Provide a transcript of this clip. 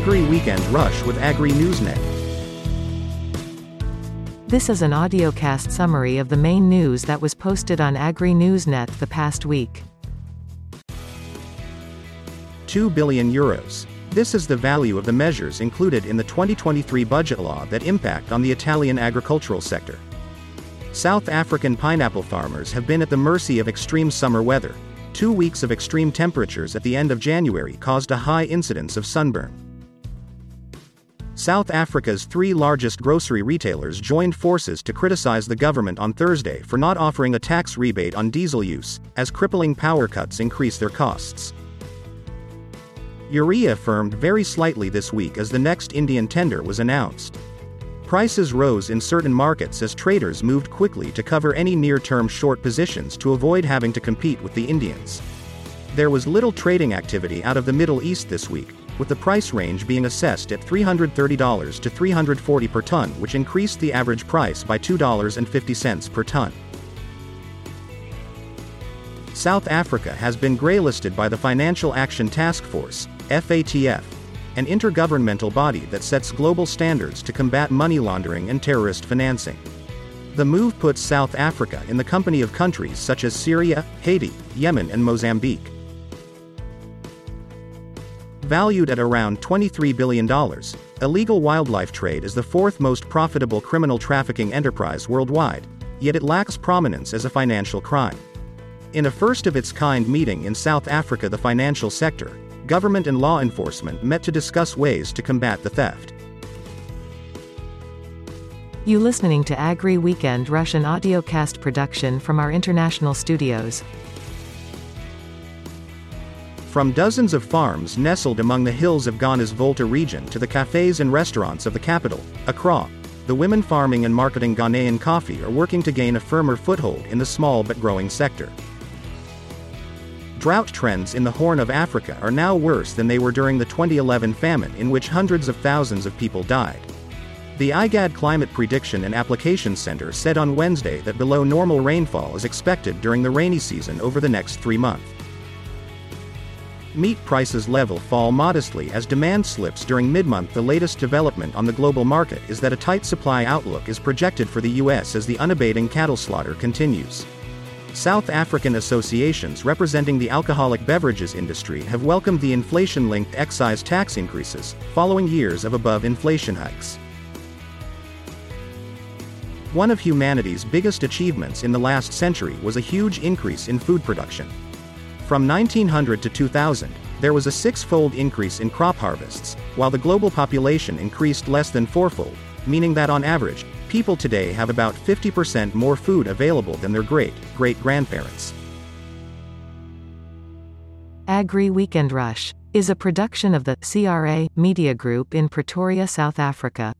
Agri Weekend Rush with Agri Newsnet. This is an audiocast summary of the main news that was posted on Agri Newsnet the past week. 2 billion euros. This is the value of the measures included in the 2023 budget law that impact on the Italian agricultural sector. South African pineapple farmers have been at the mercy of extreme summer weather. Two weeks of extreme temperatures at the end of January caused a high incidence of sunburn. South Africa's three largest grocery retailers joined forces to criticize the government on Thursday for not offering a tax rebate on diesel use, as crippling power cuts increase their costs. Urea firmed very slightly this week as the next Indian tender was announced. Prices rose in certain markets as traders moved quickly to cover any near term short positions to avoid having to compete with the Indians. There was little trading activity out of the Middle East this week, with the price range being assessed at $330 to 340 per ton, which increased the average price by $2.50 per ton. South Africa has been greylisted by the Financial Action Task Force, FATF, an intergovernmental body that sets global standards to combat money laundering and terrorist financing. The move puts South Africa in the company of countries such as Syria, Haiti, Yemen, and Mozambique. Valued at around $23 billion, illegal wildlife trade is the fourth most profitable criminal trafficking enterprise worldwide, yet it lacks prominence as a financial crime. In a first of its kind meeting in South Africa, the financial sector, government and law enforcement met to discuss ways to combat the theft. You listening to Agri Weekend Rush an audiocast production from our international studios. From dozens of farms nestled among the hills of Ghana's Volta region to the cafes and restaurants of the capital, Accra, the women farming and marketing Ghanaian coffee are working to gain a firmer foothold in the small but growing sector. Drought trends in the Horn of Africa are now worse than they were during the 2011 famine in which hundreds of thousands of people died. The IGAD Climate Prediction and Application Center said on Wednesday that below normal rainfall is expected during the rainy season over the next three months. Meat prices level fall modestly as demand slips during mid-month. The latest development on the global market is that a tight supply outlook is projected for the US as the unabating cattle slaughter continues. South African associations representing the alcoholic beverages industry have welcomed the inflation-linked excise tax increases, following years of above-inflation hikes. One of humanity's biggest achievements in the last century was a huge increase in food production. From 1900 to 2000, there was a six-fold increase in crop harvests, while the global population increased less than fourfold, meaning that on average, people today have about 50% more food available than their great great grandparents. Agri Weekend Rush is a production of the CRA Media Group in Pretoria, South Africa.